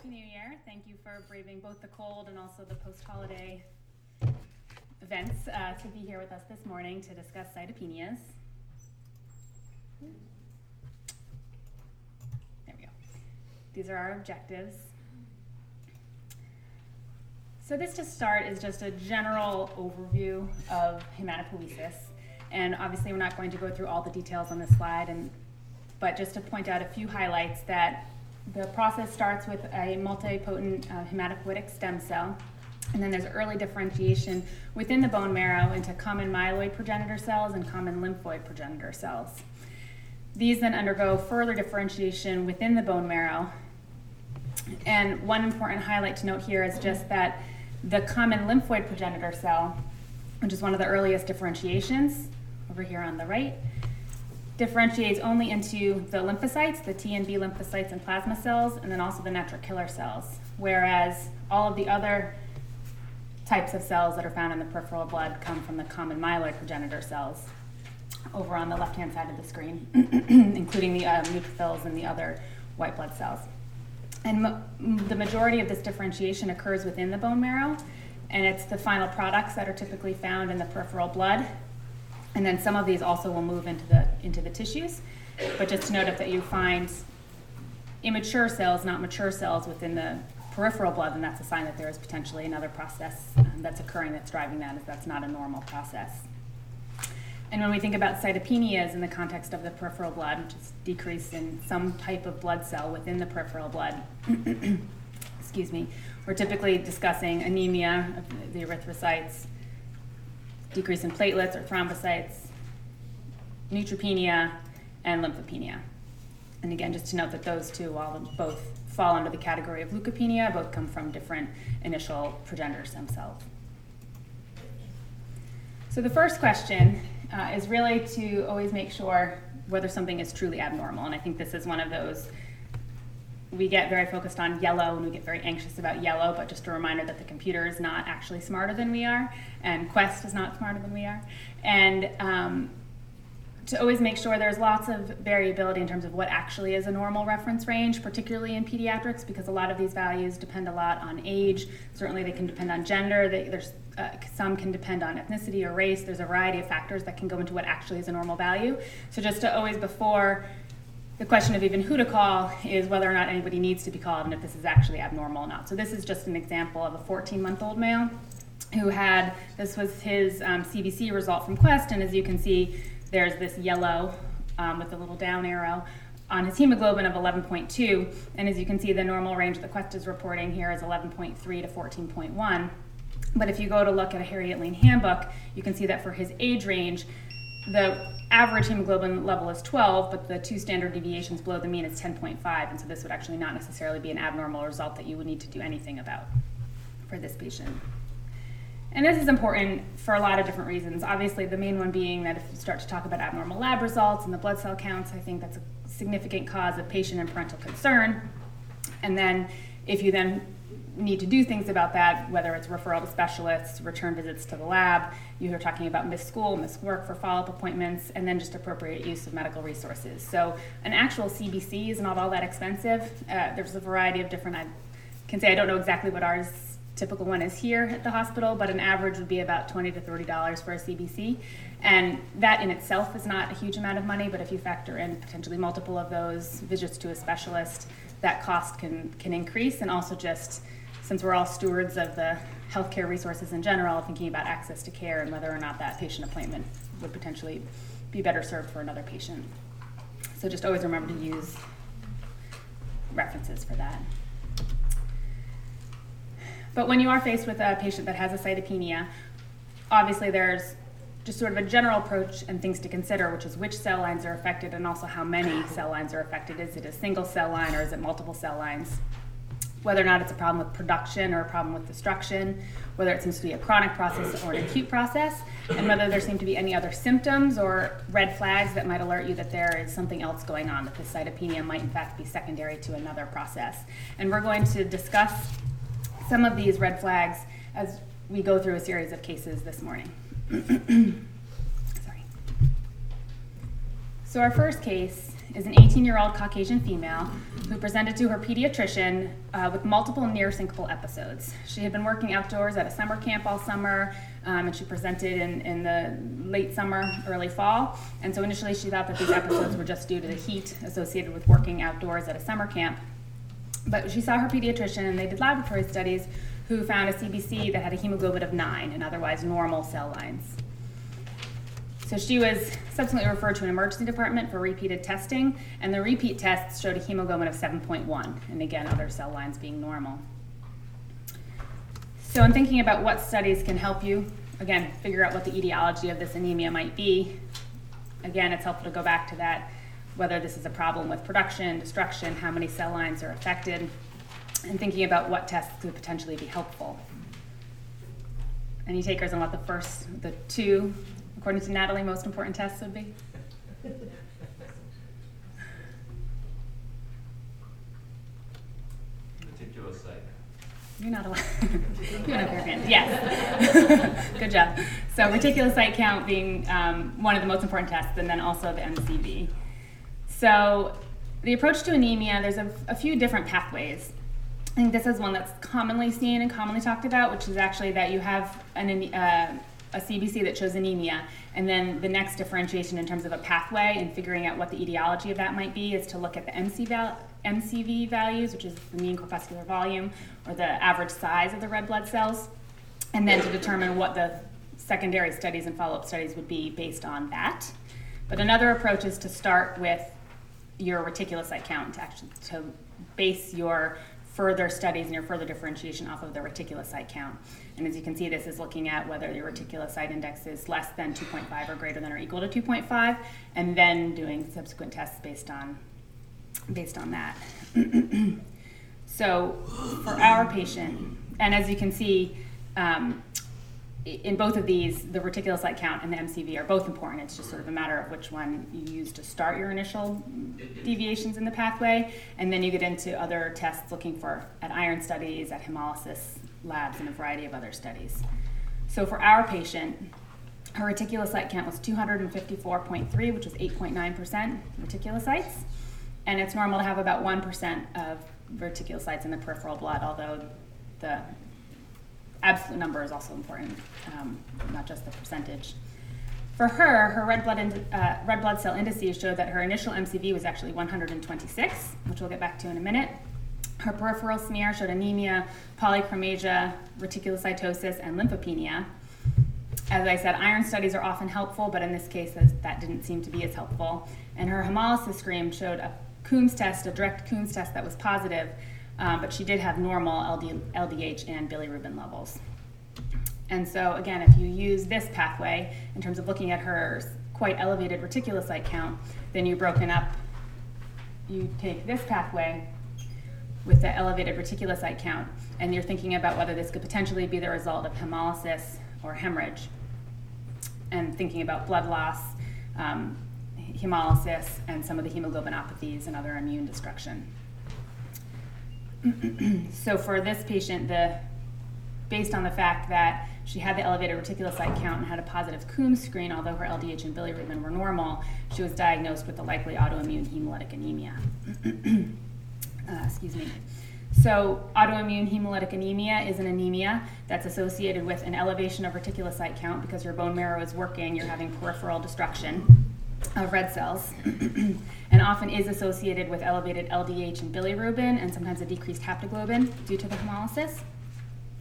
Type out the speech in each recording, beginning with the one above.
Happy New Year. Thank you for braving both the cold and also the post-holiday events uh, to be here with us this morning to discuss cytopenias. There we go. These are our objectives. So this to start is just a general overview of hematopoiesis. And obviously we're not going to go through all the details on this slide, and, but just to point out a few highlights that the process starts with a multipotent uh, hematopoietic stem cell, and then there's early differentiation within the bone marrow into common myeloid progenitor cells and common lymphoid progenitor cells. These then undergo further differentiation within the bone marrow. And one important highlight to note here is just that the common lymphoid progenitor cell, which is one of the earliest differentiations, over here on the right, differentiates only into the lymphocytes, the T and B lymphocytes and plasma cells, and then also the natural killer cells. Whereas all of the other types of cells that are found in the peripheral blood come from the common myeloid progenitor cells over on the left hand side of the screen, including the uh, neutrophils and the other white blood cells. And the majority of this differentiation occurs within the bone marrow, and it's the final products that are typically found in the peripheral blood. And then some of these also will move into the, into the tissues. But just to note if that you find immature cells, not mature cells within the peripheral blood, then that's a sign that there is potentially another process um, that's occurring that's driving that, if that's not a normal process. And when we think about cytopenias in the context of the peripheral blood, which is decrease in some type of blood cell within the peripheral blood, excuse me, we're typically discussing anemia of the erythrocytes, decrease in platelets or thrombocytes, neutropenia, and lymphopenia. And again, just to note that those two all both fall under the category of leukopenia, both come from different initial progenitor stem cells. So the first question uh, is really to always make sure whether something is truly abnormal. And I think this is one of those we get very focused on yellow and we get very anxious about yellow, but just a reminder that the computer is not actually smarter than we are, and Quest is not smarter than we are. And um, to always make sure there's lots of variability in terms of what actually is a normal reference range, particularly in pediatrics, because a lot of these values depend a lot on age. Certainly, they can depend on gender. They, there's uh, some can depend on ethnicity or race. There's a variety of factors that can go into what actually is a normal value. So just to always before the question of even who to call is whether or not anybody needs to be called and if this is actually abnormal or not. So this is just an example of a 14-month-old male who had this was his um, CBC result from Quest, and as you can see there's this yellow um, with the little down arrow on his hemoglobin of 11.2. And as you can see, the normal range that Quest is reporting here is 11.3 to 14.1. But if you go to look at a Harriet Lane handbook, you can see that for his age range, the average hemoglobin level is 12, but the two standard deviations below the mean is 10.5. And so this would actually not necessarily be an abnormal result that you would need to do anything about for this patient. And this is important for a lot of different reasons. Obviously, the main one being that if you start to talk about abnormal lab results and the blood cell counts, I think that's a significant cause of patient and parental concern. And then if you then need to do things about that, whether it's referral to specialists, return visits to the lab, you are talking about missed school, missed work for follow up appointments, and then just appropriate use of medical resources. So, an actual CBC is not all that expensive. Uh, there's a variety of different, I can say I don't know exactly what ours typical one is here at the hospital, but an average would be about 20 to 30 dollars for a CBC. And that in itself is not a huge amount of money, but if you factor in potentially multiple of those visits to a specialist, that cost can, can increase. And also just since we're all stewards of the healthcare resources in general, thinking about access to care and whether or not that patient appointment would potentially be better served for another patient. So just always remember to use references for that. But when you are faced with a patient that has a cytopenia, obviously there's just sort of a general approach and things to consider, which is which cell lines are affected and also how many cell lines are affected. Is it a single cell line or is it multiple cell lines? Whether or not it's a problem with production or a problem with destruction, whether it seems to be a chronic process or an acute process, and whether there seem to be any other symptoms or red flags that might alert you that there is something else going on, that this cytopenia might in fact be secondary to another process. And we're going to discuss some of these red flags as we go through a series of cases this morning. Sorry. So our first case is an 18 year old Caucasian female who presented to her pediatrician uh, with multiple near syncopal episodes. She had been working outdoors at a summer camp all summer, um, and she presented in, in the late summer, early fall. And so initially she thought that these episodes were just due to the heat associated with working outdoors at a summer camp. But she saw her pediatrician, and they did laboratory studies who found a CBC that had a hemoglobin of 9 and otherwise normal cell lines. So she was subsequently referred to an emergency department for repeated testing, and the repeat tests showed a hemoglobin of 7.1, and again, other cell lines being normal. So, in thinking about what studies can help you, again, figure out what the etiology of this anemia might be, again, it's helpful to go back to that whether this is a problem with production, destruction, how many cell lines are affected, and thinking about what tests could potentially be helpful. Any takers on what the first, the two according to Natalie, most important tests would be? Reticulocyte. You're not allowed. You're not hand. Yes. Good job. So reticulocyte count being um, one of the most important tests, and then also the MCV. So the approach to anemia, there's a, a few different pathways. I think this is one that's commonly seen and commonly talked about, which is actually that you have an, uh, a CBC that shows anemia, and then the next differentiation in terms of a pathway and figuring out what the etiology of that might be is to look at the MC val- MCV values, which is the mean corpuscular volume or the average size of the red blood cells, and then to determine what the secondary studies and follow up studies would be based on that. But another approach is to start with your reticulocyte count to actually to base your further studies and your further differentiation off of the reticulocyte count. And as you can see, this is looking at whether your reticulocyte index is less than 2.5 or greater than or equal to 2.5, and then doing subsequent tests based on, based on that. so for our patient, and as you can see, um, in both of these, the reticulocyte count and the MCV are both important. It's just sort of a matter of which one you use to start your initial deviations in the pathway, and then you get into other tests looking for at iron studies, at hemolysis labs, and a variety of other studies. So for our patient, her reticulocyte count was 254.3, which is 8.9% reticulocytes, and it's normal to have about 1% of reticulocytes in the peripheral blood, although the absolute number is also important, um, not just the percentage. For her, her red blood, ind- uh, red blood cell indices showed that her initial MCV was actually 126, which we'll get back to in a minute. Her peripheral smear showed anemia, polychromasia, reticulocytosis, and lymphopenia. As I said, iron studies are often helpful, but in this case, that didn't seem to be as helpful. And her hemolysis screen showed a Coombs test, a direct Coombs test that was positive, um, but she did have normal LD, LDH and bilirubin levels. And so, again, if you use this pathway in terms of looking at her quite elevated reticulocyte count, then you've broken up, you take this pathway with the elevated reticulocyte count, and you're thinking about whether this could potentially be the result of hemolysis or hemorrhage, and thinking about blood loss, um, hemolysis, and some of the hemoglobinopathies and other immune destruction. so for this patient, the based on the fact that she had the elevated reticulocyte count and had a positive Coombs screen, although her LDH and bilirubin were normal, she was diagnosed with the likely autoimmune hemolytic anemia. uh, excuse me. So, autoimmune hemolytic anemia is an anemia that's associated with an elevation of reticulocyte count because your bone marrow is working, you're having peripheral destruction of red cells, and often is associated with elevated LDH and bilirubin and sometimes a decreased haptoglobin due to the hemolysis.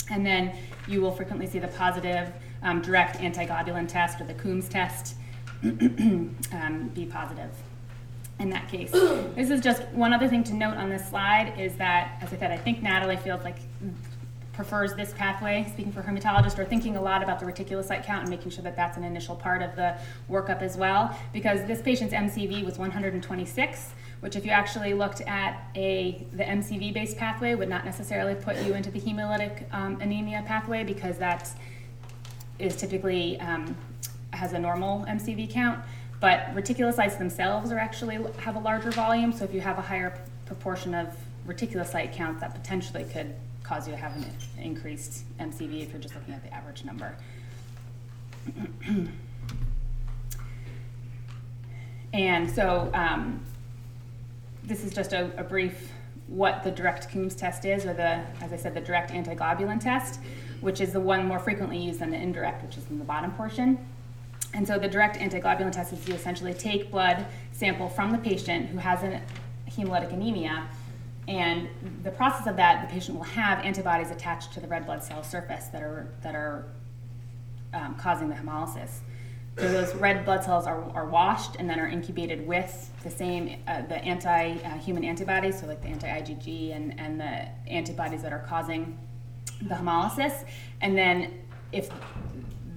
And then you will frequently see the positive um, direct antiglobulin test or the Coombs test um, be positive in that case. this is just one other thing to note on this slide is that, as I said, I think Natalie feels like prefers this pathway, speaking for hematologists, or thinking a lot about the reticulocyte count and making sure that that's an initial part of the workup as well, because this patient's MCV was 126, which if you actually looked at a the MCV-based pathway would not necessarily put you into the hemolytic um, anemia pathway because that is typically um, has a normal MCV count. But reticulocytes themselves are actually have a larger volume, so if you have a higher proportion of reticulocyte count, that potentially could cause you to have an increased MCV if you're just looking at the average number. and so um, this is just a, a brief what the direct Coombs test is, or the, as I said, the direct antiglobulin test, which is the one more frequently used than the indirect, which is in the bottom portion. And so the direct antiglobulin test is you essentially take blood sample from the patient who has a hemolytic anemia, and the process of that, the patient will have antibodies attached to the red blood cell surface that are that are um, causing the hemolysis. So those red blood cells are, are washed and then are incubated with the same uh, the anti-human antibodies, so like the anti-IgG and, and the antibodies that are causing the hemolysis. And then if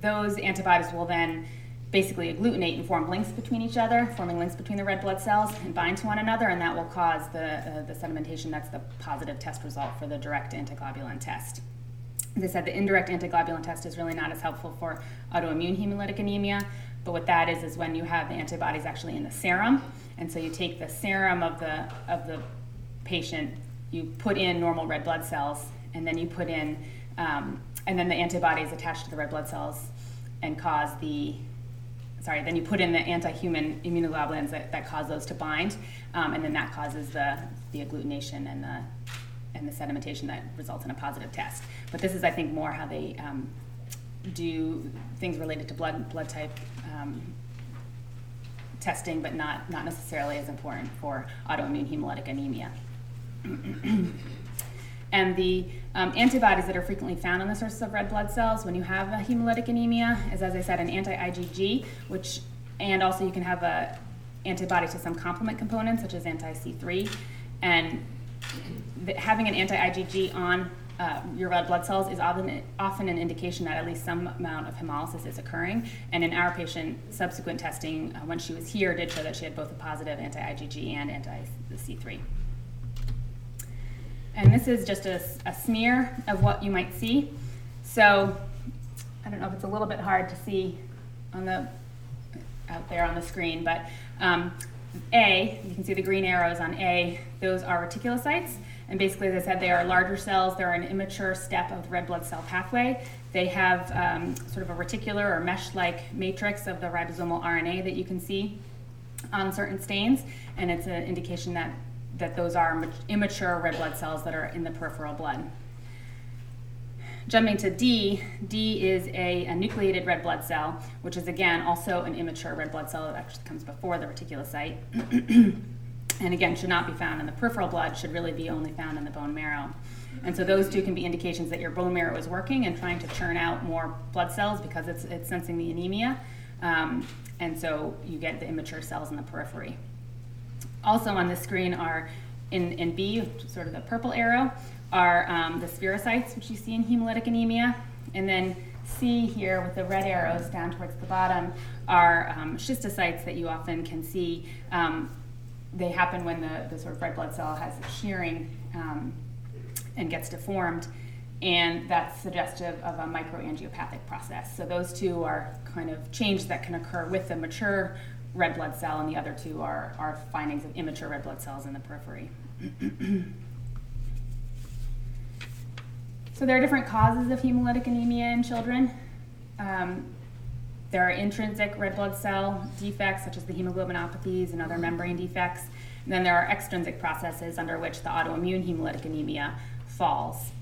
those antibodies will then basically agglutinate and form links between each other, forming links between the red blood cells and bind to one another, and that will cause the, uh, the sedimentation. That's the positive test result for the direct antiglobulin test. As I said, the indirect antiglobulin test is really not as helpful for autoimmune hemolytic anemia, but what that is is when you have the antibodies actually in the serum, and so you take the serum of the of the patient, you put in normal red blood cells, and then you put in, um, and then the antibodies attach to the red blood cells and cause the sorry, then you put in the anti-human immunoglobulins that, that cause those to bind, um, and then that causes the, the agglutination and the, and the sedimentation that results in a positive test. But this is, I think, more how they um, do things related to blood, blood type um, testing, but not, not necessarily as important for autoimmune hemolytic anemia. And the um, antibodies that are frequently found on the sources of red blood cells when you have a hemolytic anemia is, as I said, an anti-IgG, which, and also you can have a antibody to some complement components, such as anti-C3. And the, having an anti-IgG on uh, your red blood cells is often, often an indication that at least some amount of hemolysis is occurring. And in our patient, subsequent testing, uh, when she was here, did show that she had both a positive anti-IgG and anti-C3. And this is just a, a smear of what you might see. So I don't know if it's a little bit hard to see on the out there on the screen, but um, A, you can see the green arrows on A, those are reticulocytes. And basically, as I said, they are larger cells. They're an immature step of the red blood cell pathway. They have um, sort of a reticular or mesh like matrix of the ribosomal RNA that you can see on certain stains. And it's an indication that that those are immature red blood cells that are in the peripheral blood. Jumping to D, D is a, a, nucleated red blood cell, which is again also an immature red blood cell that actually comes before the reticulocyte. and again, should not be found in the peripheral blood, should really be only found in the bone marrow. And so those two can be indications that your bone marrow is working and trying to churn out more blood cells because it's, it's sensing the anemia. Um, and so you get the immature cells in the periphery. Also on the screen are, in, in B, sort of the purple arrow, are um, the spherocytes, which you see in hemolytic anemia. And then C here with the red arrows down towards the bottom are um, schistocytes that you often can see. Um, they happen when the, the sort of red blood cell has shearing um, and gets deformed, and that's suggestive of a microangiopathic process. So those two are kind of changes that can occur with the mature red blood cell, and the other two are, are findings of immature red blood cells in the periphery. so there are different causes of hemolytic anemia in children. Um, there are intrinsic red blood cell defects, such as the hemoglobinopathies and other membrane defects. And then there are extrinsic processes under which the autoimmune hemolytic anemia falls.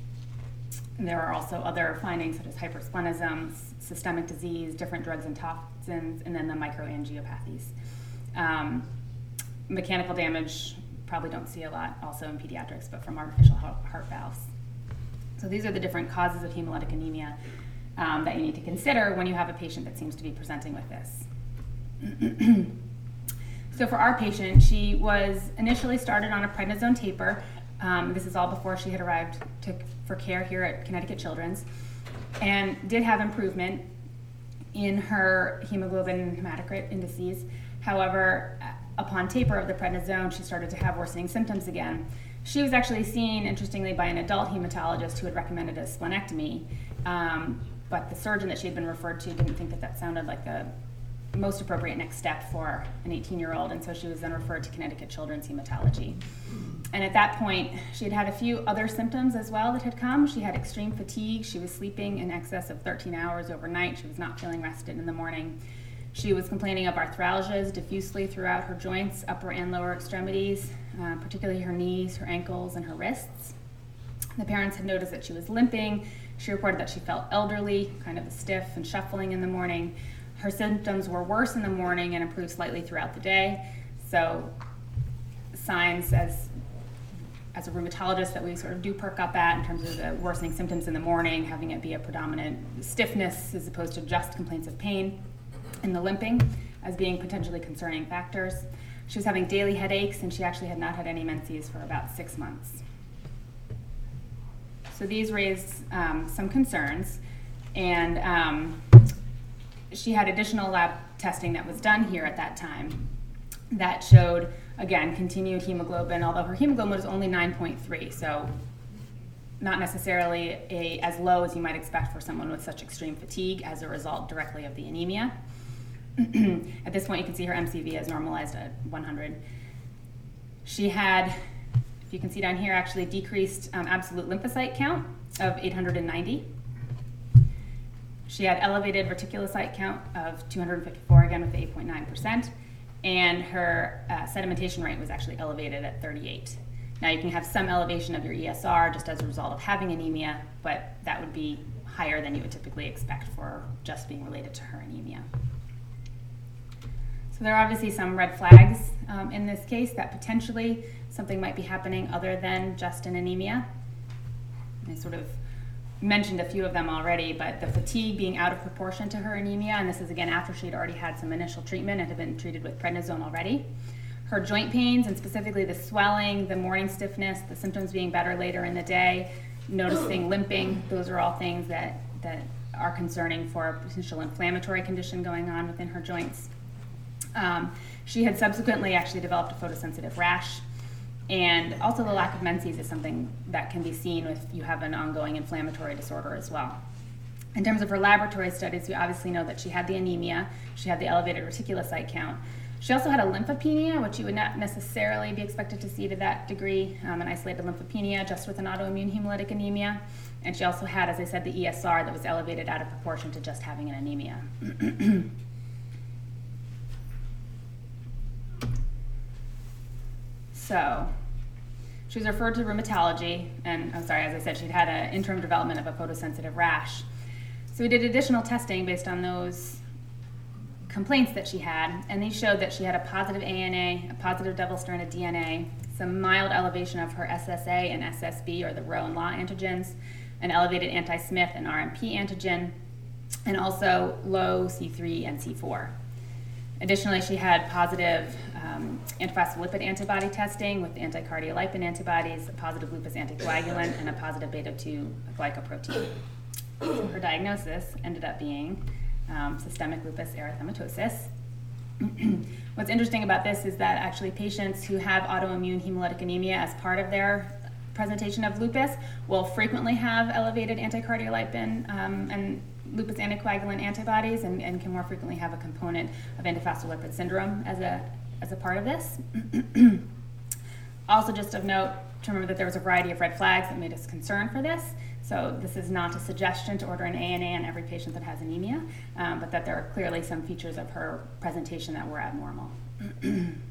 There are also other findings such as hypersplenism, systemic disease, different drugs and toxins, and then the microangiopathies. Um, mechanical damage, probably don't see a lot also in pediatrics, but from artificial heart valves. So these are the different causes of hemolytic anemia um, that you need to consider when you have a patient that seems to be presenting with this. so for our patient, she was initially started on a prednisone taper um, this is all before she had arrived to, for care here at Connecticut Children's, and did have improvement in her hemoglobin and hematocrit indices. However, upon taper of the prednisone, she started to have worsening symptoms again. She was actually seen, interestingly, by an adult hematologist who had recommended a splenectomy, um, but the surgeon that she had been referred to didn't think that that sounded like the most appropriate next step for an 18 year old, and so she was then referred to Connecticut Children's Hematology. And at that point, she had had a few other symptoms as well that had come. She had extreme fatigue. She was sleeping in excess of 13 hours overnight. She was not feeling rested in the morning. She was complaining of arthralgias diffusely throughout her joints, upper and lower extremities, uh, particularly her knees, her ankles, and her wrists. The parents had noticed that she was limping. She reported that she felt elderly, kind of stiff and shuffling in the morning. Her symptoms were worse in the morning and improved slightly throughout the day. So, signs as as a rheumatologist that we sort of do perk up at in terms of the worsening symptoms in the morning, having it be a predominant stiffness as opposed to just complaints of pain, and the limping as being potentially concerning factors. She was having daily headaches, and she actually had not had any menses for about six months. So these raised um, some concerns, and um, she had additional lab testing that was done here at that time that showed again continued hemoglobin although her hemoglobin was only 9.3 so not necessarily a, as low as you might expect for someone with such extreme fatigue as a result directly of the anemia. At this point you can see her mcv is normalized at 100 she had if you can see down here actually decreased um, absolute lymphocyte count of 890 she had elevated reticulocyte count of 254 again with 8.9% and her uh, sedimentation rate was actually elevated at 38. Now you can have some elevation of your ESR just as a result of having anemia, but that would be higher than you would typically expect for just being related to her anemia. So there are obviously some red flags um, in this case that potentially something might be happening other than just an anemia. I sort of mentioned a few of them already, but the fatigue being out of proportion to her anemia, and this is again after she had already had some initial treatment and had been treated with prednisone already. Her joint pains, and specifically the swelling, the morning stiffness, the symptoms being better later in the day, noticing limping, those are all things that, that are concerning for a potential inflammatory condition going on within her joints. Um, she had subsequently actually developed a photosensitive rash and also the lack of menses is something that can be seen if you have an ongoing inflammatory disorder as well. In terms of her laboratory studies, we obviously know that she had the anemia, she had the elevated reticulocyte count. She also had a lymphopenia, which you would not necessarily be expected to see to that degree, um, an isolated lymphopenia just with an autoimmune hemolytic anemia. And she also had, as I said, the ESR that was elevated out of proportion to just having an anemia. so, she was referred to rheumatology, and I'm sorry, as I said, she'd had an interim development of a photosensitive rash. So we did additional testing based on those complaints that she had, and these showed that she had a positive ANA, a positive double-stranded DNA, some mild elevation of her SSA and SSB, or the Ro and La antigens, an elevated anti-Smith and RNP antigen, and also low C3 and C4. Additionally, she had positive um, antiphospholipid antibody testing with anticardiolipin antibodies, a positive lupus anticoagulant, and a positive beta 2 glycoprotein. Her diagnosis ended up being um, systemic lupus erythematosus. What's interesting about this is that actually patients who have autoimmune hemolytic anemia as part of their presentation of lupus will frequently have elevated anticardiolipin um, and lupus anticoagulant antibodies and, and, can more frequently have a component of antiphospholipid syndrome as a, as a part of this. also, just of note to remember that there was a variety of red flags that made us concerned for this. So, this is not a suggestion to order an ANA on every patient that has anemia, um, but that there are clearly some features of her presentation that were abnormal.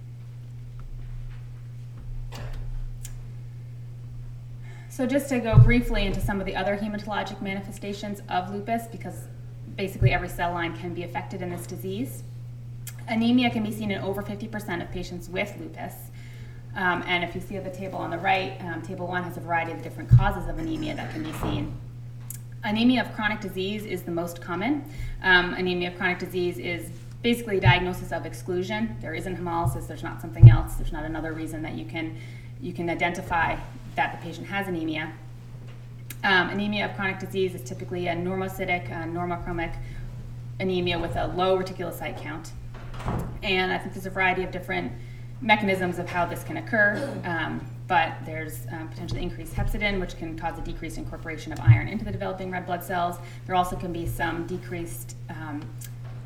So just to go briefly into some of the other hematologic manifestations of lupus, because basically every cell line can be affected in this disease. Anemia can be seen in over 50% of patients with lupus. Um, and if you see the table on the right, um, table one has a variety of different causes of anemia that can be seen. Anemia of chronic disease is the most common. Um, anemia of chronic disease is basically a diagnosis of exclusion. There isn't hemolysis, there's not something else, there's not another reason that you can you can identify that the patient has anemia. Um, anemia of chronic disease is typically a normocytic, uh, normochromic anemia with a low reticulocyte count. And I think there's a variety of different mechanisms of how this can occur, um, but there's um, potentially increased hepcidin, which can cause a decreased incorporation of iron into the developing red blood cells. There also can be some decreased um,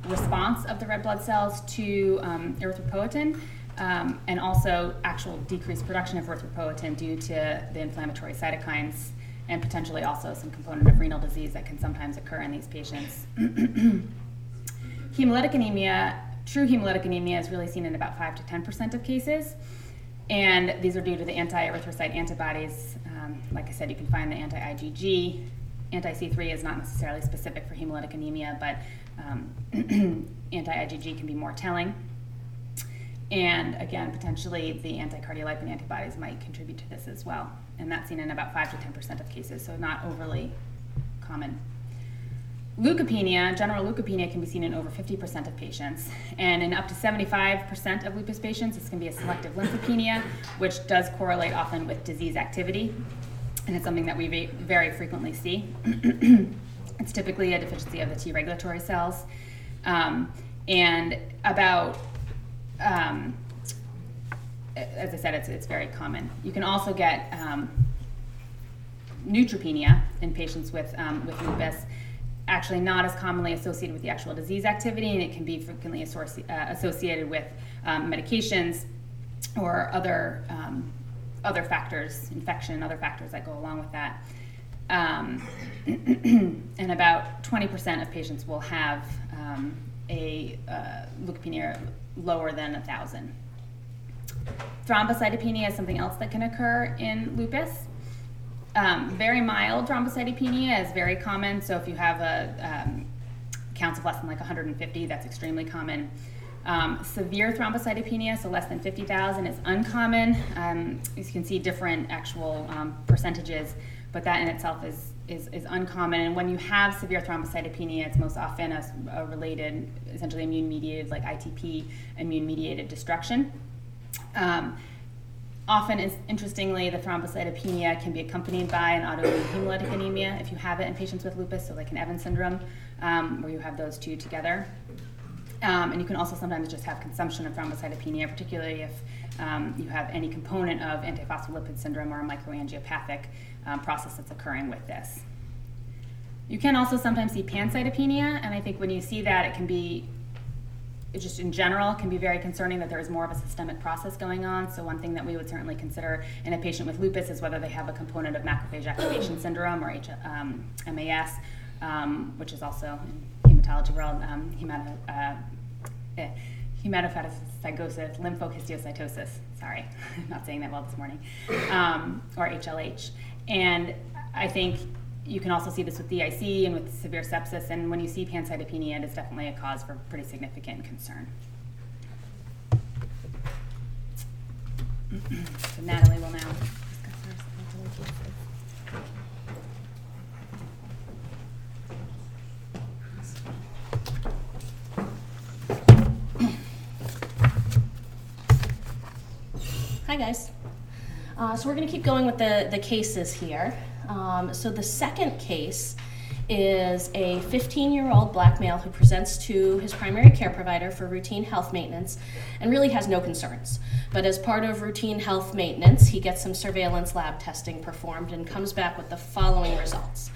response of the red blood cells to um, erythropoietin, um, and also actual decreased production of erythropoietin due to the inflammatory cytokines and potentially also some component of renal disease that can sometimes occur in these patients. hemolytic anemia, true hemolytic anemia is really seen in about 5 to 10% of cases. And these are due to the anti erythrocyte antibodies. Um, like I said, you can find the anti IgG. Anti C3 is not necessarily specific for hemolytic anemia, but um, anti IgG can be more telling. And again, potentially the anti-cardiolipin antibodies might contribute to this as well. And that's seen in about 5 to 10% of cases, so not overly common. Leukopenia, general leukopenia, can be seen in over 50% of patients. And in up to 75% of lupus patients, this can be a selective lymphopenia, which does correlate often with disease activity. And it's something that we very frequently see. it's typically a deficiency of the T regulatory cells. Um, and about um, as I said, it's, it's very common. You can also get um, neutropenia in patients with, um, with lupus, actually not as commonly associated with the actual disease activity, and it can be frequently uh, associated with um, medications or other, um, other factors, infection, other factors that go along with that. Um, and about 20% of patients will have um, a uh, leukopenia lower than 1,000. Thrombocytopenia is something else that can occur in lupus. Um, very mild thrombocytopenia is very common. So if you have a um, counts of less than like 150, that's extremely common. Um, severe thrombocytopenia, so less than 50,000, is uncommon. Um, you can see different actual um, percentages, but that in itself is, is, is, uncommon. And when you have severe thrombocytopenia, it's most often a, a related, essentially immune mediated, like ITP, immune mediated destruction. Um, often, is, interestingly, the thrombocytopenia can be accompanied by an autoimmune hemolytic anemia if you have it in patients with lupus, so like an Evans syndrome, um, where you have those two together. Um, and you can also sometimes just have consumption of thrombocytopenia, particularly if um, you have any component of antiphospholipid syndrome or a microangiopathic um, process that's occurring with this. You can also sometimes see pancytopenia, and I think when you see that, it can be just in general can be very concerning that there is more of a systemic process going on. So one thing that we would certainly consider in a patient with lupus is whether they have a component of macrophage activation syndrome or H, um, MAS, um, which is also in hematology world, um, hemato, uh, eh, hematophagocitosis, lymphohistiocytosis. Sorry, I'm not saying that well this morning, um, or HLH. And I think you can also see this with DIC and with severe sepsis. And when you see pancytopenia, it is definitely a cause for pretty significant concern. so Natalie will now. Hi guys. Uh, so we're going to keep going with the, the cases here. Um, so the second case is a 15 year old black male who presents to his primary care provider for routine health maintenance and really has no concerns. But as part of routine health maintenance, he gets some surveillance lab testing performed and comes back with the following results.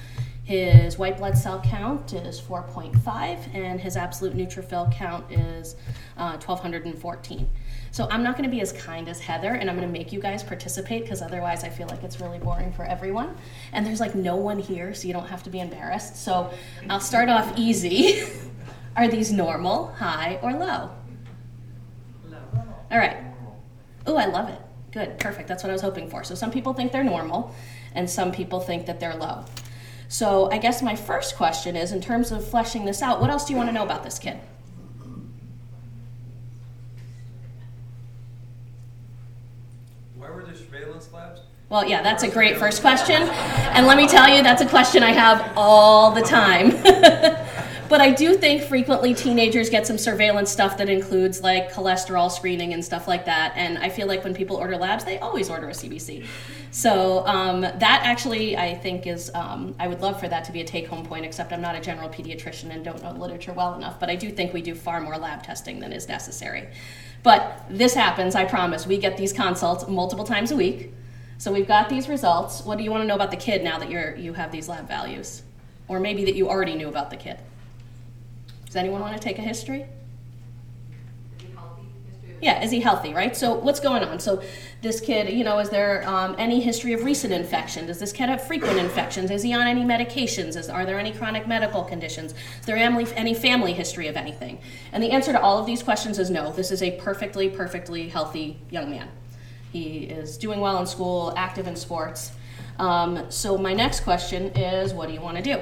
His white blood cell count is 4.5, and his absolute neutrophil count is uh, 1214. So I'm not going to be as kind as Heather, and I'm going to make you guys participate because otherwise I feel like it's really boring for everyone. And there's like no one here, so you don't have to be embarrassed. So I'll start off easy. Are these normal, high, or low? Low. All right. Oh, I love it. Good, perfect. That's what I was hoping for. So some people think they're normal, and some people think that they're low. So I guess my first question is in terms of fleshing this out, what else do you want to know about this kid? Well, yeah, that's a great first question. And let me tell you, that's a question I have all the time. but I do think frequently teenagers get some surveillance stuff that includes like cholesterol screening and stuff like that. And I feel like when people order labs, they always order a CBC. So um, that actually, I think, is, um, I would love for that to be a take home point, except I'm not a general pediatrician and don't know the literature well enough. But I do think we do far more lab testing than is necessary. But this happens, I promise. We get these consults multiple times a week. So we've got these results. What do you want to know about the kid now that you're you have these lab values? Or maybe that you already knew about the kid? Does anyone want to take a history? Yeah, is he healthy, right? So what's going on? So this kid, you know, is there um, any history of recent infection? Does this kid have frequent infections? Is he on any medications? Is, are there any chronic medical conditions? Is there any family history of anything? And the answer to all of these questions is no. This is a perfectly, perfectly healthy young man. He is doing well in school, active in sports. Um, so my next question is, what do you want to do?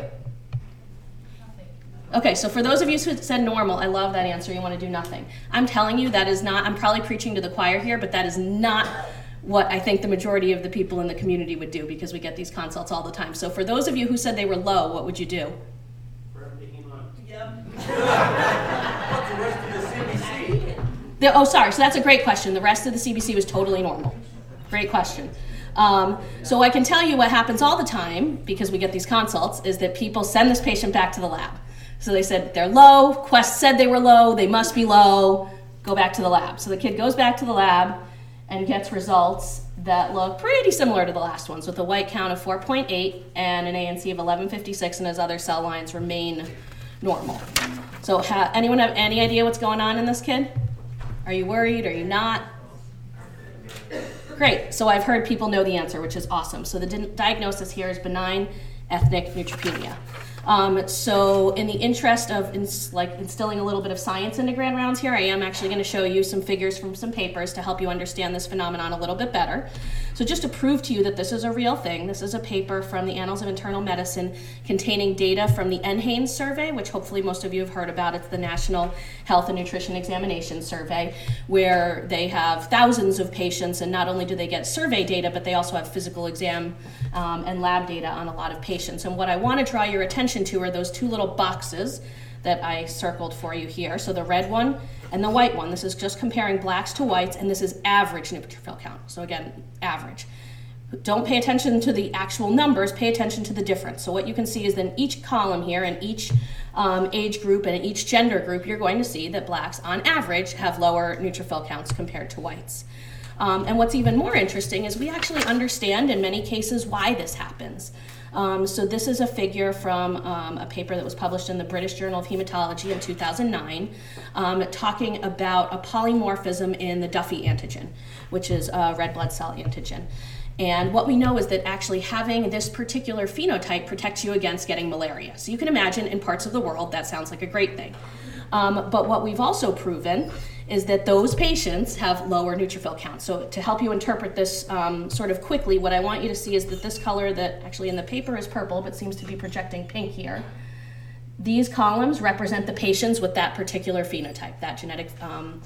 Okay, so for those of you who said normal, I love that answer. You want to do nothing. I'm telling you that is not, I'm probably preaching to the choir here, but that is not what I think the majority of the people in the community would do because we get these consults all the time. So for those of you who said they were low, what would you do? The, oh, sorry. So that's a great question. The rest of the CBC was totally normal. Great question. Um, so I can tell you what happens all the time because we get these consults is that people send this patient back to the lab. So they said they're low. Quest said they were low. They must be low. Go back to the lab. So the kid goes back to the lab and gets results that look pretty similar to the last ones with a white count of 4.8 and an ANC of 1156 and his other cell lines remain normal. So ha- anyone have any idea what's going on in this kid? Are you worried? Are you not? Great. So I've heard people know the answer, which is awesome. So the di- diagnosis here is benign ethnic neutropenia. Um, so, in the interest of ins- like instilling a little bit of science into grand rounds here, I am actually going to show you some figures from some papers to help you understand this phenomenon a little bit better. So, just to prove to you that this is a real thing, this is a paper from the Annals of Internal Medicine containing data from the NHANES survey, which hopefully most of you have heard about. It's the National Health and Nutrition Examination Survey, where they have thousands of patients, and not only do they get survey data, but they also have physical exam um, and lab data on a lot of patients. And what I want to draw your attention to are those two little boxes that I circled for you here. So the red one and the white one. This is just comparing blacks to whites, and this is average neutrophil count. So again, average. Don't pay attention to the actual numbers, pay attention to the difference. So what you can see is in each column here, in each um, age group and in each gender group, you're going to see that blacks on average have lower neutrophil counts compared to whites. Um, and what's even more interesting is we actually understand in many cases why this happens. Um, so this is a figure from um, a paper that was published in the British Journal of Hematology in 2009, um, talking about a polymorphism in the Duffy antigen, which is a red blood cell antigen. And what we know is that actually having this particular phenotype protects you against getting malaria. So you can imagine in parts of the world that sounds like a great thing. Um, but what we've also proven is that those patients have lower neutrophil counts. So to help you interpret this um, sort of quickly, what I want you to see is that this color that actually in the paper is purple but seems to be projecting pink here. These columns represent the patients with that particular phenotype, that genetic um,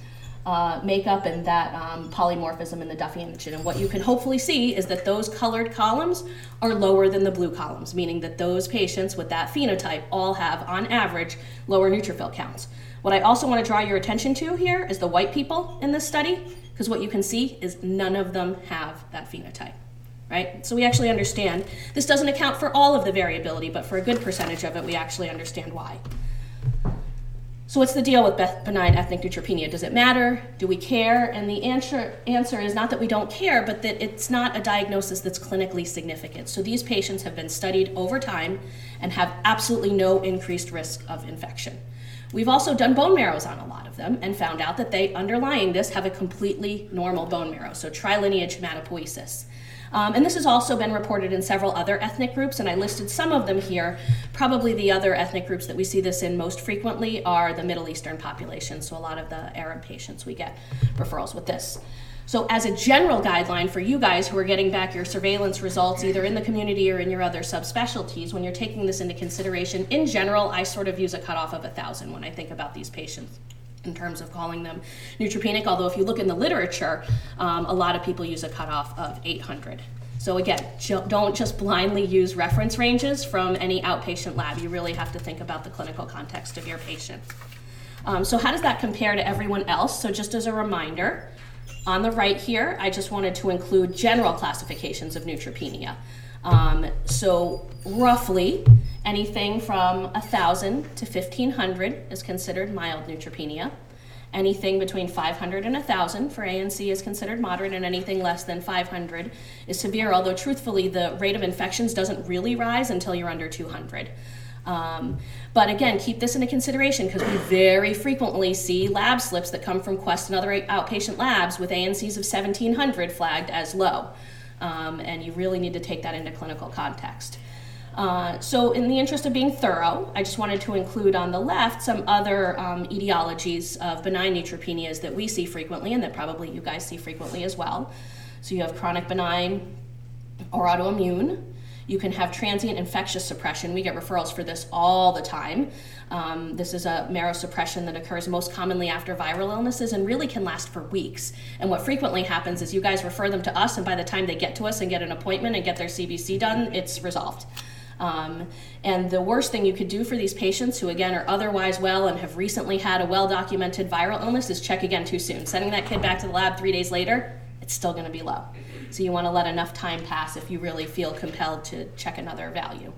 uh, makeup and that um, polymorphism in the Duffy antigen. And what you can hopefully see is that those colored columns are lower than the blue columns, meaning that those patients with that phenotype all have, on average, lower neutrophil counts. What I also want to draw your attention to here is the white people in this study, because what you can see is none of them have that phenotype, right? So we actually understand this doesn't account for all of the variability, but for a good percentage of it, we actually understand why. So what's the deal with benign ethnic neutropenia? Does it matter? Do we care? And the answer, answer is not that we don't care, but that it's not a diagnosis that's clinically significant. So these patients have been studied over time and have absolutely no increased risk of infection. We've also done bone marrows on a lot of them and found out that they, underlying this, have a completely normal bone marrow, so trilineage hematopoiesis. Um, and this has also been reported in several other ethnic groups, and I listed some of them here. Probably the other ethnic groups that we see this in most frequently are the Middle Eastern population, so a lot of the Arab patients we get referrals with this. So, as a general guideline for you guys who are getting back your surveillance results either in the community or in your other subspecialties, when you're taking this into consideration, in general, I sort of use a cutoff of 1,000 when I think about these patients in terms of calling them neutropenic. Although, if you look in the literature, um, a lot of people use a cutoff of 800. So, again, don't just blindly use reference ranges from any outpatient lab. You really have to think about the clinical context of your patient. Um, so, how does that compare to everyone else? So, just as a reminder, on the right here, I just wanted to include general classifications of neutropenia. Um, so, roughly, anything from 1,000 to 1,500 is considered mild neutropenia. Anything between 500 and 1,000 for ANC is considered moderate, and anything less than 500 is severe, although truthfully, the rate of infections doesn't really rise until you're under 200. Um, but again, keep this into consideration because we very frequently see lab slips that come from Quest and other outpatient labs with ANCs of 1700 flagged as low. Um, and you really need to take that into clinical context. Uh, so, in the interest of being thorough, I just wanted to include on the left some other um, etiologies of benign neutropenias that we see frequently and that probably you guys see frequently as well. So, you have chronic benign or autoimmune. You can have transient infectious suppression. We get referrals for this all the time. Um, this is a marrow suppression that occurs most commonly after viral illnesses and really can last for weeks. And what frequently happens is you guys refer them to us, and by the time they get to us and get an appointment and get their CBC done, it's resolved. Um, and the worst thing you could do for these patients who, again, are otherwise well and have recently had a well documented viral illness is check again too soon. Sending that kid back to the lab three days later, it's still going to be low. So you want to let enough time pass if you really feel compelled to check another value.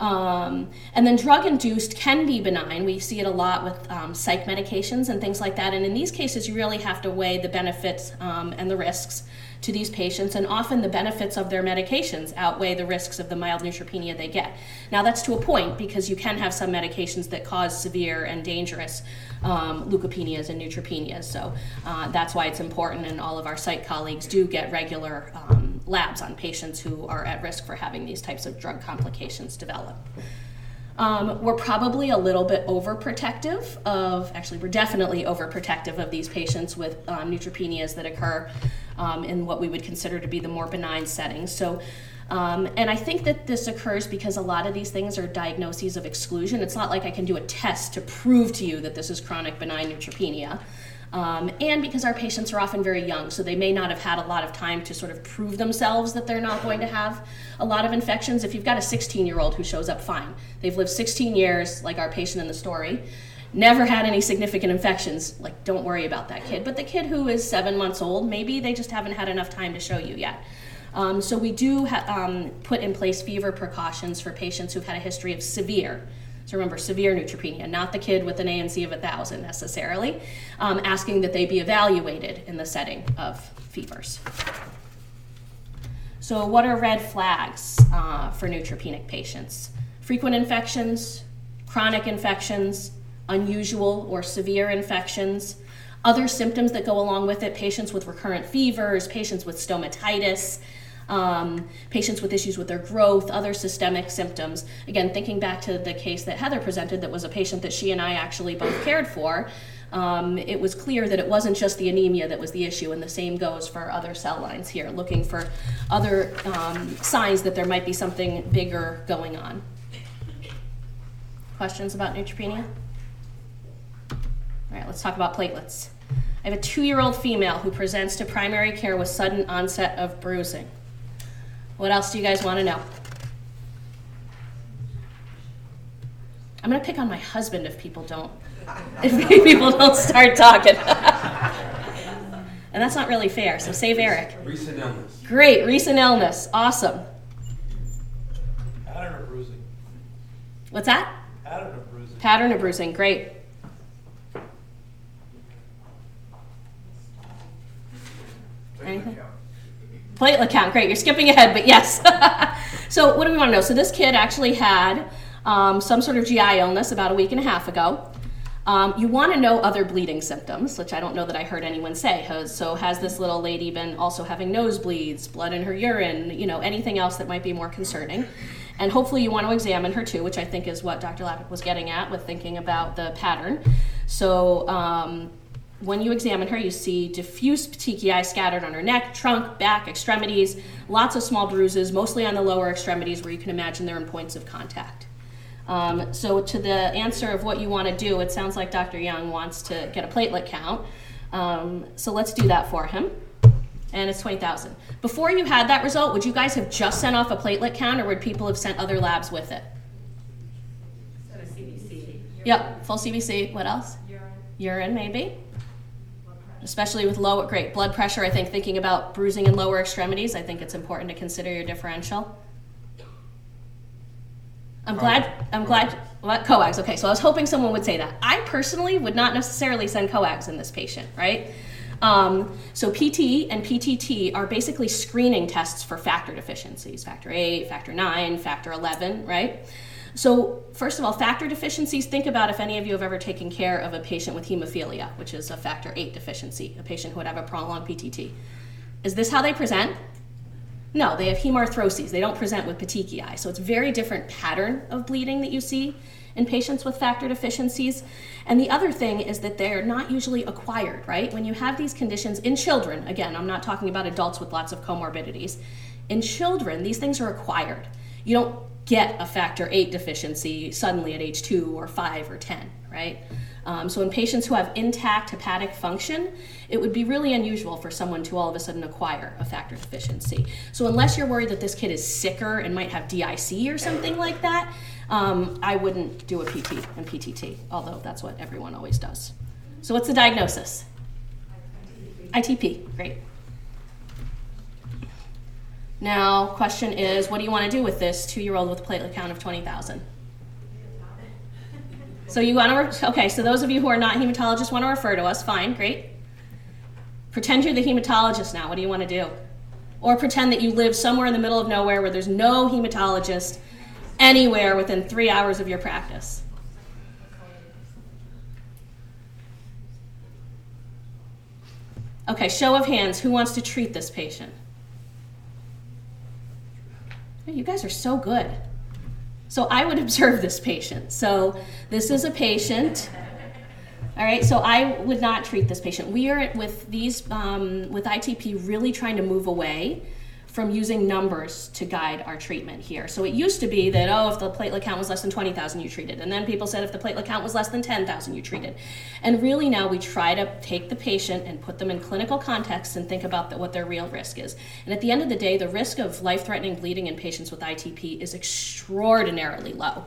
Um, and then drug induced can be benign. We see it a lot with um, psych medications and things like that. And in these cases, you really have to weigh the benefits um, and the risks to these patients, and often the benefits of their medications outweigh the risks of the mild neutropenia they get. Now, that's to a point because you can have some medications that cause severe and dangerous um, leukopenias and neutropenias. So uh, that's why it's important, and all of our site colleagues do get regular um, labs on patients who are at risk for having these types of drug complications develop. Um, we're probably a little bit overprotective of, actually, we're definitely overprotective of these patients with um, neutropenias that occur um, in what we would consider to be the more benign settings. So, um, and I think that this occurs because a lot of these things are diagnoses of exclusion. It's not like I can do a test to prove to you that this is chronic benign neutropenia. Um, and because our patients are often very young, so they may not have had a lot of time to sort of prove themselves that they're not going to have a lot of infections. If you've got a 16 year old who shows up fine, they've lived 16 years, like our patient in the story, never had any significant infections, like don't worry about that kid. But the kid who is seven months old, maybe they just haven't had enough time to show you yet. Um, so we do ha- um, put in place fever precautions for patients who've had a history of severe. So remember, severe neutropenia, not the kid with an ANC of 1,000 necessarily, um, asking that they be evaluated in the setting of fevers. So, what are red flags uh, for neutropenic patients? Frequent infections, chronic infections, unusual or severe infections, other symptoms that go along with it patients with recurrent fevers, patients with stomatitis. Um, patients with issues with their growth, other systemic symptoms. Again, thinking back to the case that Heather presented, that was a patient that she and I actually both cared for, um, it was clear that it wasn't just the anemia that was the issue, and the same goes for other cell lines here, looking for other um, signs that there might be something bigger going on. Questions about neutropenia? All right, let's talk about platelets. I have a two year old female who presents to primary care with sudden onset of bruising. What else do you guys want to know? I'm going to pick on my husband if people don't if people don't start talking. and that's not really fair, so save Eric. Recent illness. Great, recent illness. Awesome. Pattern of bruising. What's that? Pattern of bruising. Pattern of bruising. Great. Anything? Platelet count. Great. You're skipping ahead, but yes. so, what do we want to know? So, this kid actually had um, some sort of GI illness about a week and a half ago. Um, you want to know other bleeding symptoms, which I don't know that I heard anyone say. So, has this little lady been also having nosebleeds, blood in her urine, you know, anything else that might be more concerning? And hopefully, you want to examine her too, which I think is what Dr. Lappick was getting at with thinking about the pattern. So, um, when you examine her, you see diffuse petechiae scattered on her neck, trunk, back, extremities, lots of small bruises, mostly on the lower extremities where you can imagine they're in points of contact. Um, so, to the answer of what you want to do, it sounds like Dr. Young wants to get a platelet count. Um, so, let's do that for him. And it's 20,000. Before you had that result, would you guys have just sent off a platelet count or would people have sent other labs with it? A CBC. Yep, full CBC. What else? Urine, Urine, maybe. Especially with low great blood pressure i think thinking about bruising in lower extremities i think it's important to consider your differential. I'm glad i'm glad what coags okay so i was hoping someone would say that. I personally would not necessarily send coags in this patient right? Um, so pt and ptt are basically screening tests for factor deficiencies factor 8 factor 9 factor 11 right So, first of all, factor deficiencies, think about if any of you have ever taken care of a patient with hemophilia, which is a factor 8 deficiency, a patient who would have a prolonged PTT. Is this how they present? No, they have hemarthroses. They don't present with petechiae. So, it's a very different pattern of bleeding that you see in patients with factor deficiencies. And the other thing is that they're not usually acquired, right? When you have these conditions in children, again, I'm not talking about adults with lots of comorbidities. In children, these things are acquired. You don't get a factor 8 deficiency suddenly at age 2 or 5 or 10, right? Um, so, in patients who have intact hepatic function, it would be really unusual for someone to all of a sudden acquire a factor deficiency. So, unless you're worried that this kid is sicker and might have DIC or something like that, um, I wouldn't do a PT and PTT, although that's what everyone always does. So, what's the diagnosis? ITP, great. Now, question is, what do you want to do with this two-year-old with a platelet count of 20,000? So you want to, okay, so those of you who are not hematologists want to refer to us, fine, great. Pretend you're the hematologist now, what do you want to do? Or pretend that you live somewhere in the middle of nowhere where there's no hematologist anywhere within three hours of your practice. Okay, show of hands, who wants to treat this patient? You guys are so good. So I would observe this patient. So this is a patient. All right, so I would not treat this patient. We are with these um, with ITP really trying to move away from using numbers to guide our treatment here. So it used to be that, oh, if the platelet count was less than 20,000, you treated. And then people said if the platelet count was less than 10,000, you treated. And really now we try to take the patient and put them in clinical context and think about what their real risk is. And at the end of the day, the risk of life threatening bleeding in patients with ITP is extraordinarily low.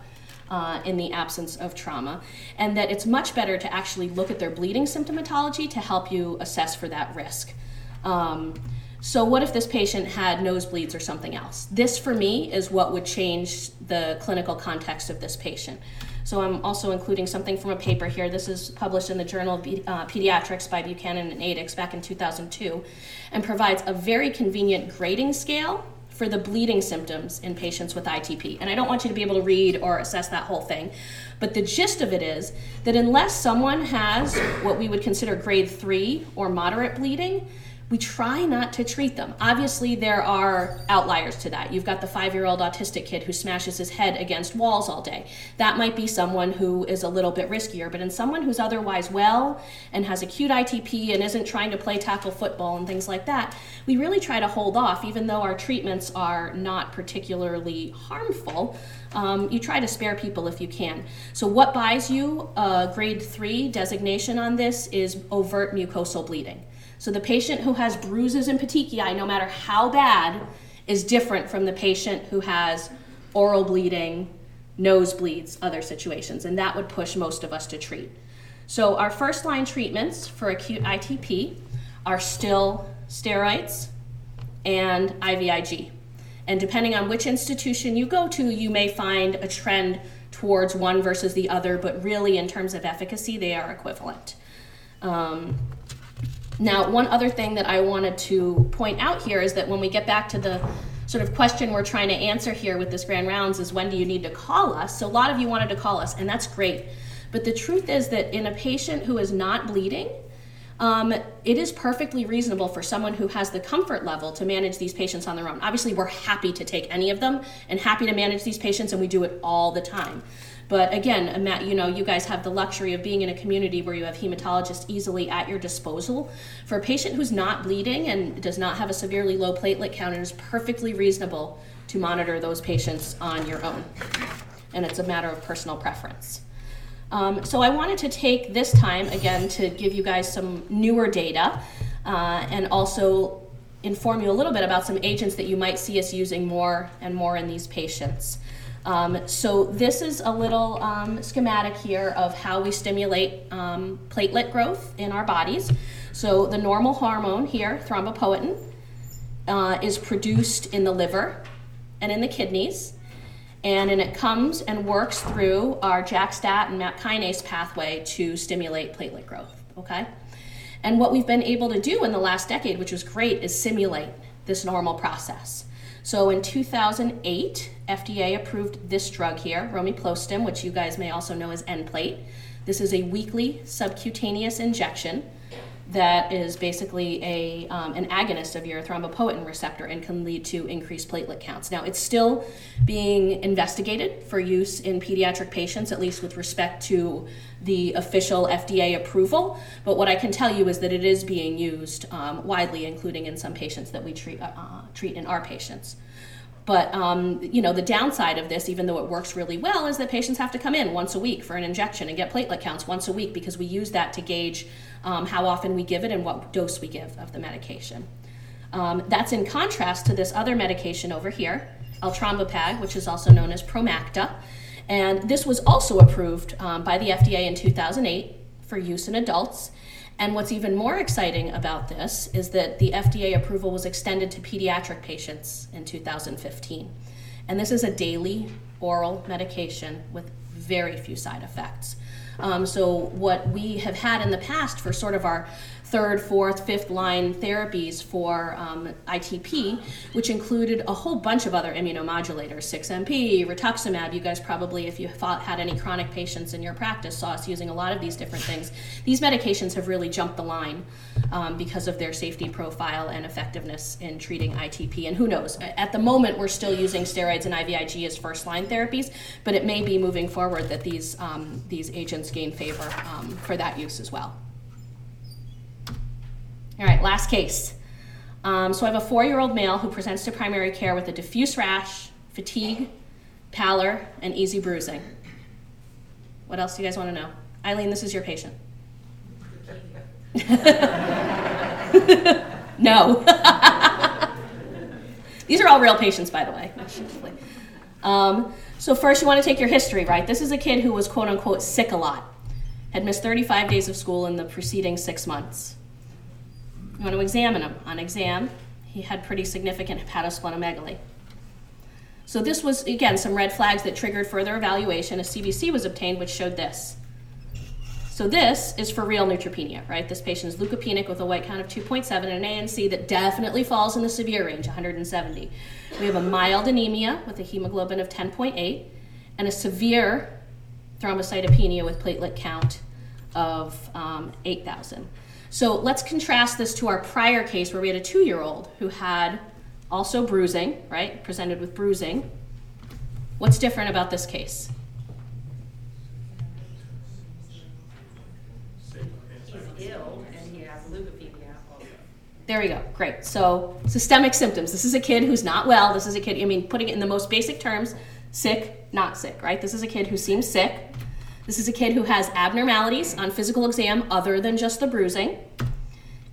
Uh, in the absence of trauma, and that it's much better to actually look at their bleeding symptomatology to help you assess for that risk. Um, so, what if this patient had nosebleeds or something else? This, for me, is what would change the clinical context of this patient. So, I'm also including something from a paper here. This is published in the Journal of uh, Pediatrics by Buchanan and Adix back in 2002 and provides a very convenient grading scale for the bleeding symptoms in patients with ITP. And I don't want you to be able to read or assess that whole thing, but the gist of it is that unless someone has what we would consider grade 3 or moderate bleeding, we try not to treat them. Obviously, there are outliers to that. You've got the five year old autistic kid who smashes his head against walls all day. That might be someone who is a little bit riskier, but in someone who's otherwise well and has acute ITP and isn't trying to play tackle football and things like that, we really try to hold off, even though our treatments are not particularly harmful. Um, you try to spare people if you can. So, what buys you a grade three designation on this is overt mucosal bleeding. So the patient who has bruises and petechiae, no matter how bad, is different from the patient who has oral bleeding, nosebleeds, other situations, and that would push most of us to treat. So our first line treatments for acute ITP are still steroids and IVIG. And depending on which institution you go to, you may find a trend towards one versus the other, but really, in terms of efficacy, they are equivalent. Um, now, one other thing that I wanted to point out here is that when we get back to the sort of question we're trying to answer here with this grand rounds is when do you need to call us? So a lot of you wanted to call us, and that's great. But the truth is that in a patient who is not bleeding, um, it is perfectly reasonable for someone who has the comfort level to manage these patients on their own. Obviously, we're happy to take any of them and happy to manage these patients, and we do it all the time. But again, Matt, you know, you guys have the luxury of being in a community where you have hematologists easily at your disposal. For a patient who's not bleeding and does not have a severely low platelet count, it is perfectly reasonable to monitor those patients on your own. And it's a matter of personal preference. Um, so I wanted to take this time again to give you guys some newer data uh, and also inform you a little bit about some agents that you might see us using more and more in these patients. Um, so this is a little um, schematic here of how we stimulate um, platelet growth in our bodies. So the normal hormone here, thrombopoietin, uh, is produced in the liver and in the kidneys. And, and it comes and works through our JAK-STAT and MAP kinase pathway to stimulate platelet growth, okay? And what we've been able to do in the last decade, which was great, is simulate this normal process. So in 2008, FDA approved this drug here, romiplostim, which you guys may also know as Nplate. This is a weekly subcutaneous injection that is basically a, um, an agonist of your thrombopoietin receptor and can lead to increased platelet counts. Now, it's still being investigated for use in pediatric patients, at least with respect to the official FDA approval. But what I can tell you is that it is being used um, widely, including in some patients that we treat, uh, uh treat in our patients. But um, you know, the downside of this, even though it works really well, is that patients have to come in once a week for an injection and get platelet counts once a week because we use that to gauge um, how often we give it and what dose we give of the medication. Um, that's in contrast to this other medication over here, eltrombopag, which is also known as Promacta. And this was also approved um, by the FDA in 2008 for use in adults. And what's even more exciting about this is that the FDA approval was extended to pediatric patients in 2015. And this is a daily oral medication with very few side effects. Um, so, what we have had in the past for sort of our third, fourth, fifth line therapies for um, ITP, which included a whole bunch of other immunomodulators, 6MP, rituximab. You guys probably, if you had any chronic patients in your practice, saw us using a lot of these different things. These medications have really jumped the line um, because of their safety profile and effectiveness in treating ITP. And who knows? At the moment, we're still using steroids and IVIG as first line therapies, but it may be moving forward that these, um, these agents gain favor um, for that use as well. All right, last case. Um, so I have a four year old male who presents to primary care with a diffuse rash, fatigue, pallor, and easy bruising. What else do you guys want to know? Eileen, this is your patient. no. These are all real patients, by the way. Um, so, first, you want to take your history, right? This is a kid who was quote unquote sick a lot, had missed 35 days of school in the preceding six months. You want to examine him. On exam, he had pretty significant hepatosplenomegaly. So this was, again, some red flags that triggered further evaluation. A CBC was obtained which showed this. So this is for real neutropenia, right? This patient is leukopenic with a white count of 2.7 and an ANC that definitely falls in the severe range, 170. We have a mild anemia with a hemoglobin of 10.8 and a severe thrombocytopenia with platelet count of um, 8,000. So let's contrast this to our prior case where we had a two year old who had also bruising, right? Presented with bruising. What's different about this case? He's ill and he has leukopenia. There we go. Great. So, systemic symptoms. This is a kid who's not well. This is a kid, I mean, putting it in the most basic terms sick, not sick, right? This is a kid who seems sick. This is a kid who has abnormalities on physical exam other than just the bruising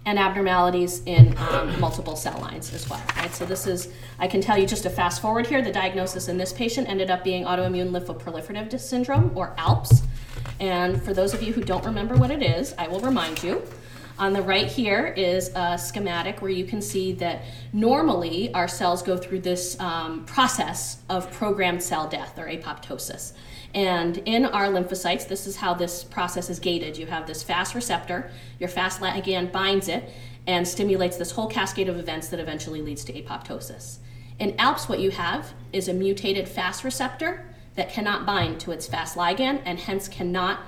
and abnormalities in um, multiple cell lines as well. Right? So this is, I can tell you just to fast forward here, the diagnosis in this patient ended up being autoimmune lymphoproliferative syndrome or ALPS. And for those of you who don't remember what it is, I will remind you. On the right here is a schematic where you can see that normally our cells go through this um, process of programmed cell death or apoptosis. And in our lymphocytes, this is how this process is gated. You have this Fas receptor, your Fas ligand binds it and stimulates this whole cascade of events that eventually leads to apoptosis. In ALPS, what you have is a mutated Fas receptor that cannot bind to its Fas ligand and hence cannot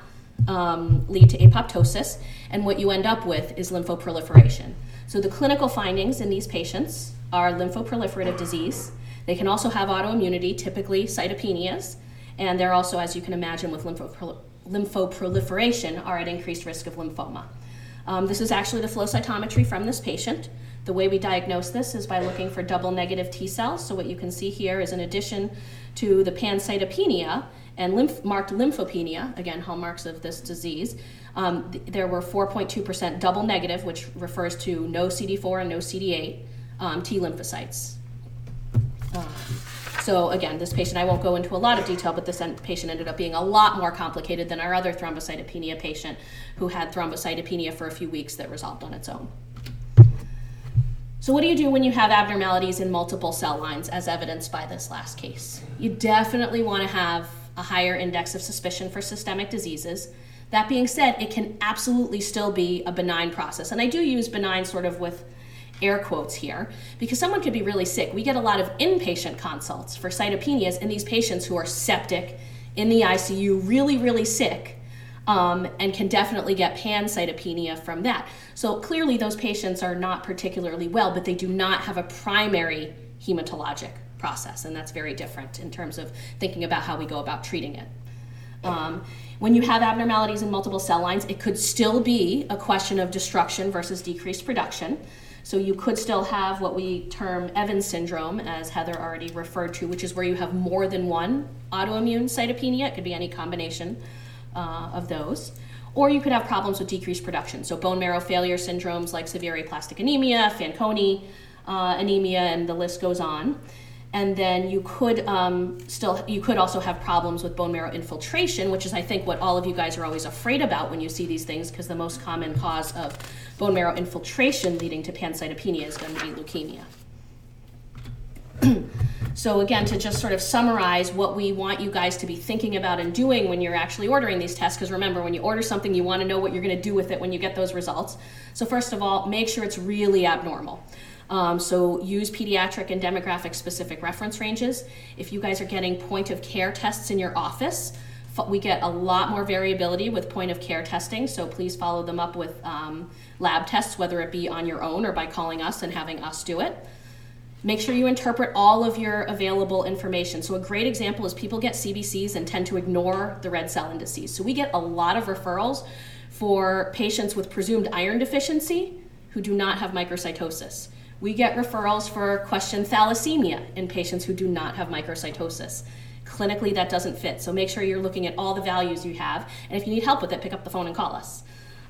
um, lead to apoptosis. And what you end up with is lymphoproliferation. So the clinical findings in these patients are lymphoproliferative disease. They can also have autoimmunity, typically cytopenias, and they're also, as you can imagine, with lympho- lymphoproliferation, are at increased risk of lymphoma. Um, this is actually the flow cytometry from this patient. The way we diagnose this is by looking for double negative T cells. So, what you can see here is in addition to the pancytopenia and lymph- marked lymphopenia, again, hallmarks of this disease, um, th- there were 4.2% double negative, which refers to no CD4 and no CD8 um, T lymphocytes. Um, so again, this patient, I won't go into a lot of detail, but this patient ended up being a lot more complicated than our other thrombocytopenia patient who had thrombocytopenia for a few weeks that resolved on its own. So what do you do when you have abnormalities in multiple cell lines as evidenced by this last case? You definitely want to have a higher index of suspicion for systemic diseases. That being said, it can absolutely still be a benign process. And I do use benign sort of with air quotes here because someone could be really sick. We get a lot of inpatient consults for cytopenias in these patients who are septic in the ICU, really, really sick. Um, and can definitely get pancytopenia from that. So clearly, those patients are not particularly well, but they do not have a primary hematologic process, and that's very different in terms of thinking about how we go about treating it. Um, when you have abnormalities in multiple cell lines, it could still be a question of destruction versus decreased production. So you could still have what we term Evans syndrome, as Heather already referred to, which is where you have more than one autoimmune cytopenia. It could be any combination uh, of those. Or you could have problems with decreased production. So bone marrow failure syndromes like severe aplastic anemia, Fanconi uh, anemia, and the list goes on and then you could um, still you could also have problems with bone marrow infiltration which is i think what all of you guys are always afraid about when you see these things because the most common cause of bone marrow infiltration leading to pancytopenia is going to be leukemia. So again to just sort of summarize what we want you guys to be thinking about and doing when you're actually ordering these tests because remember when you order something you want to know what you're going to do with it when you get those results. So first of all make sure it's really abnormal um, so use pediatric and demographic specific reference ranges. If you guys are getting point of care tests in your office, we get a lot more variability with point of care testing, so please follow them up with um, lab tests, whether it be on your own or by calling us and having us do it. Make sure you interpret all of your available information. So, a great example is people get CBCs and tend to ignore the red cell indices. So, we get a lot of referrals for patients with presumed iron deficiency who do not have microcytosis. We get referrals for question thalassemia in patients who do not have microcytosis. Clinically, that doesn't fit. So make sure you're looking at all the values you have. And if you need help with it, pick up the phone and call us.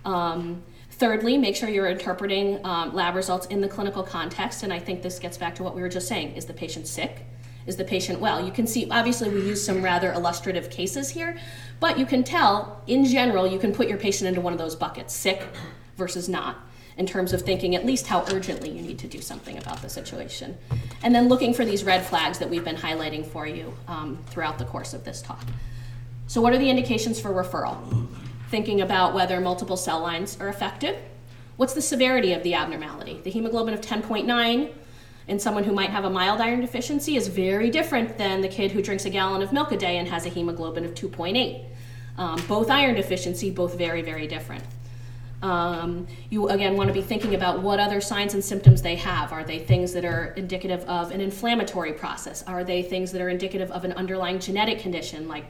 Um, thirdly, make sure you're interpreting um, lab results in the clinical context. And I think this gets back to what we were just saying is the patient sick? Is the patient well? You can see, obviously, we use some rather illustrative cases here, but you can tell, in general, you can put your patient into one of those buckets sick versus not in terms of thinking at least how urgently you need to do something about the situation. And then looking for these red flags that we've been highlighting for you um, throughout the course of this talk. So, what are the indications for referral? Thinking about whether multiple cell lines are affected. What's the severity of the abnormality? The hemoglobin of 10.9 in someone who might have a mild iron deficiency is very different than the kid who drinks a gallon of milk a day and has a hemoglobin of 2.8. Um, both iron deficiency, both very, very different. Um, you again want to be thinking about what other signs and symptoms they have. Are they things that are indicative of an inflammatory process? Are they things that are indicative of an underlying genetic condition like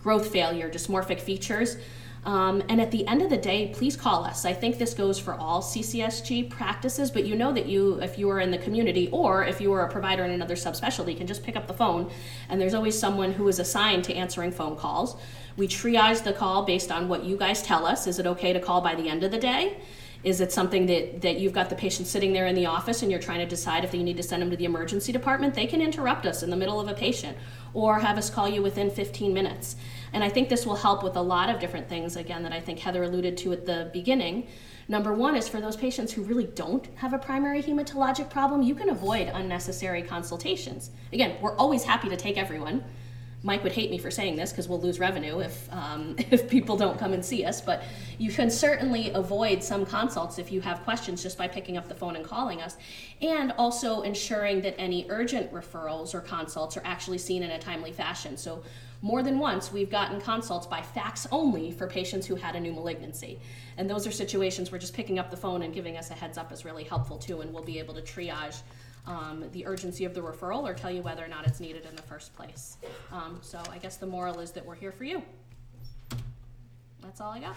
growth failure, dysmorphic features? Um, and at the end of the day, please call us. I think this goes for all CCSG practices, but you know that you, if you are in the community or if you are a provider in another subspecialty, can just pick up the phone, and there's always someone who is assigned to answering phone calls. We triage the call based on what you guys tell us. Is it okay to call by the end of the day? Is it something that, that you've got the patient sitting there in the office and you're trying to decide if you need to send them to the emergency department? They can interrupt us in the middle of a patient or have us call you within 15 minutes. And I think this will help with a lot of different things, again, that I think Heather alluded to at the beginning. Number one is for those patients who really don't have a primary hematologic problem, you can avoid unnecessary consultations. Again, we're always happy to take everyone. Mike would hate me for saying this because we'll lose revenue if um, if people don't come and see us. But you can certainly avoid some consults if you have questions just by picking up the phone and calling us, and also ensuring that any urgent referrals or consults are actually seen in a timely fashion. So. More than once, we've gotten consults by fax only for patients who had a new malignancy. And those are situations where just picking up the phone and giving us a heads up is really helpful too, and we'll be able to triage um, the urgency of the referral or tell you whether or not it's needed in the first place. Um, so I guess the moral is that we're here for you. That's all I got.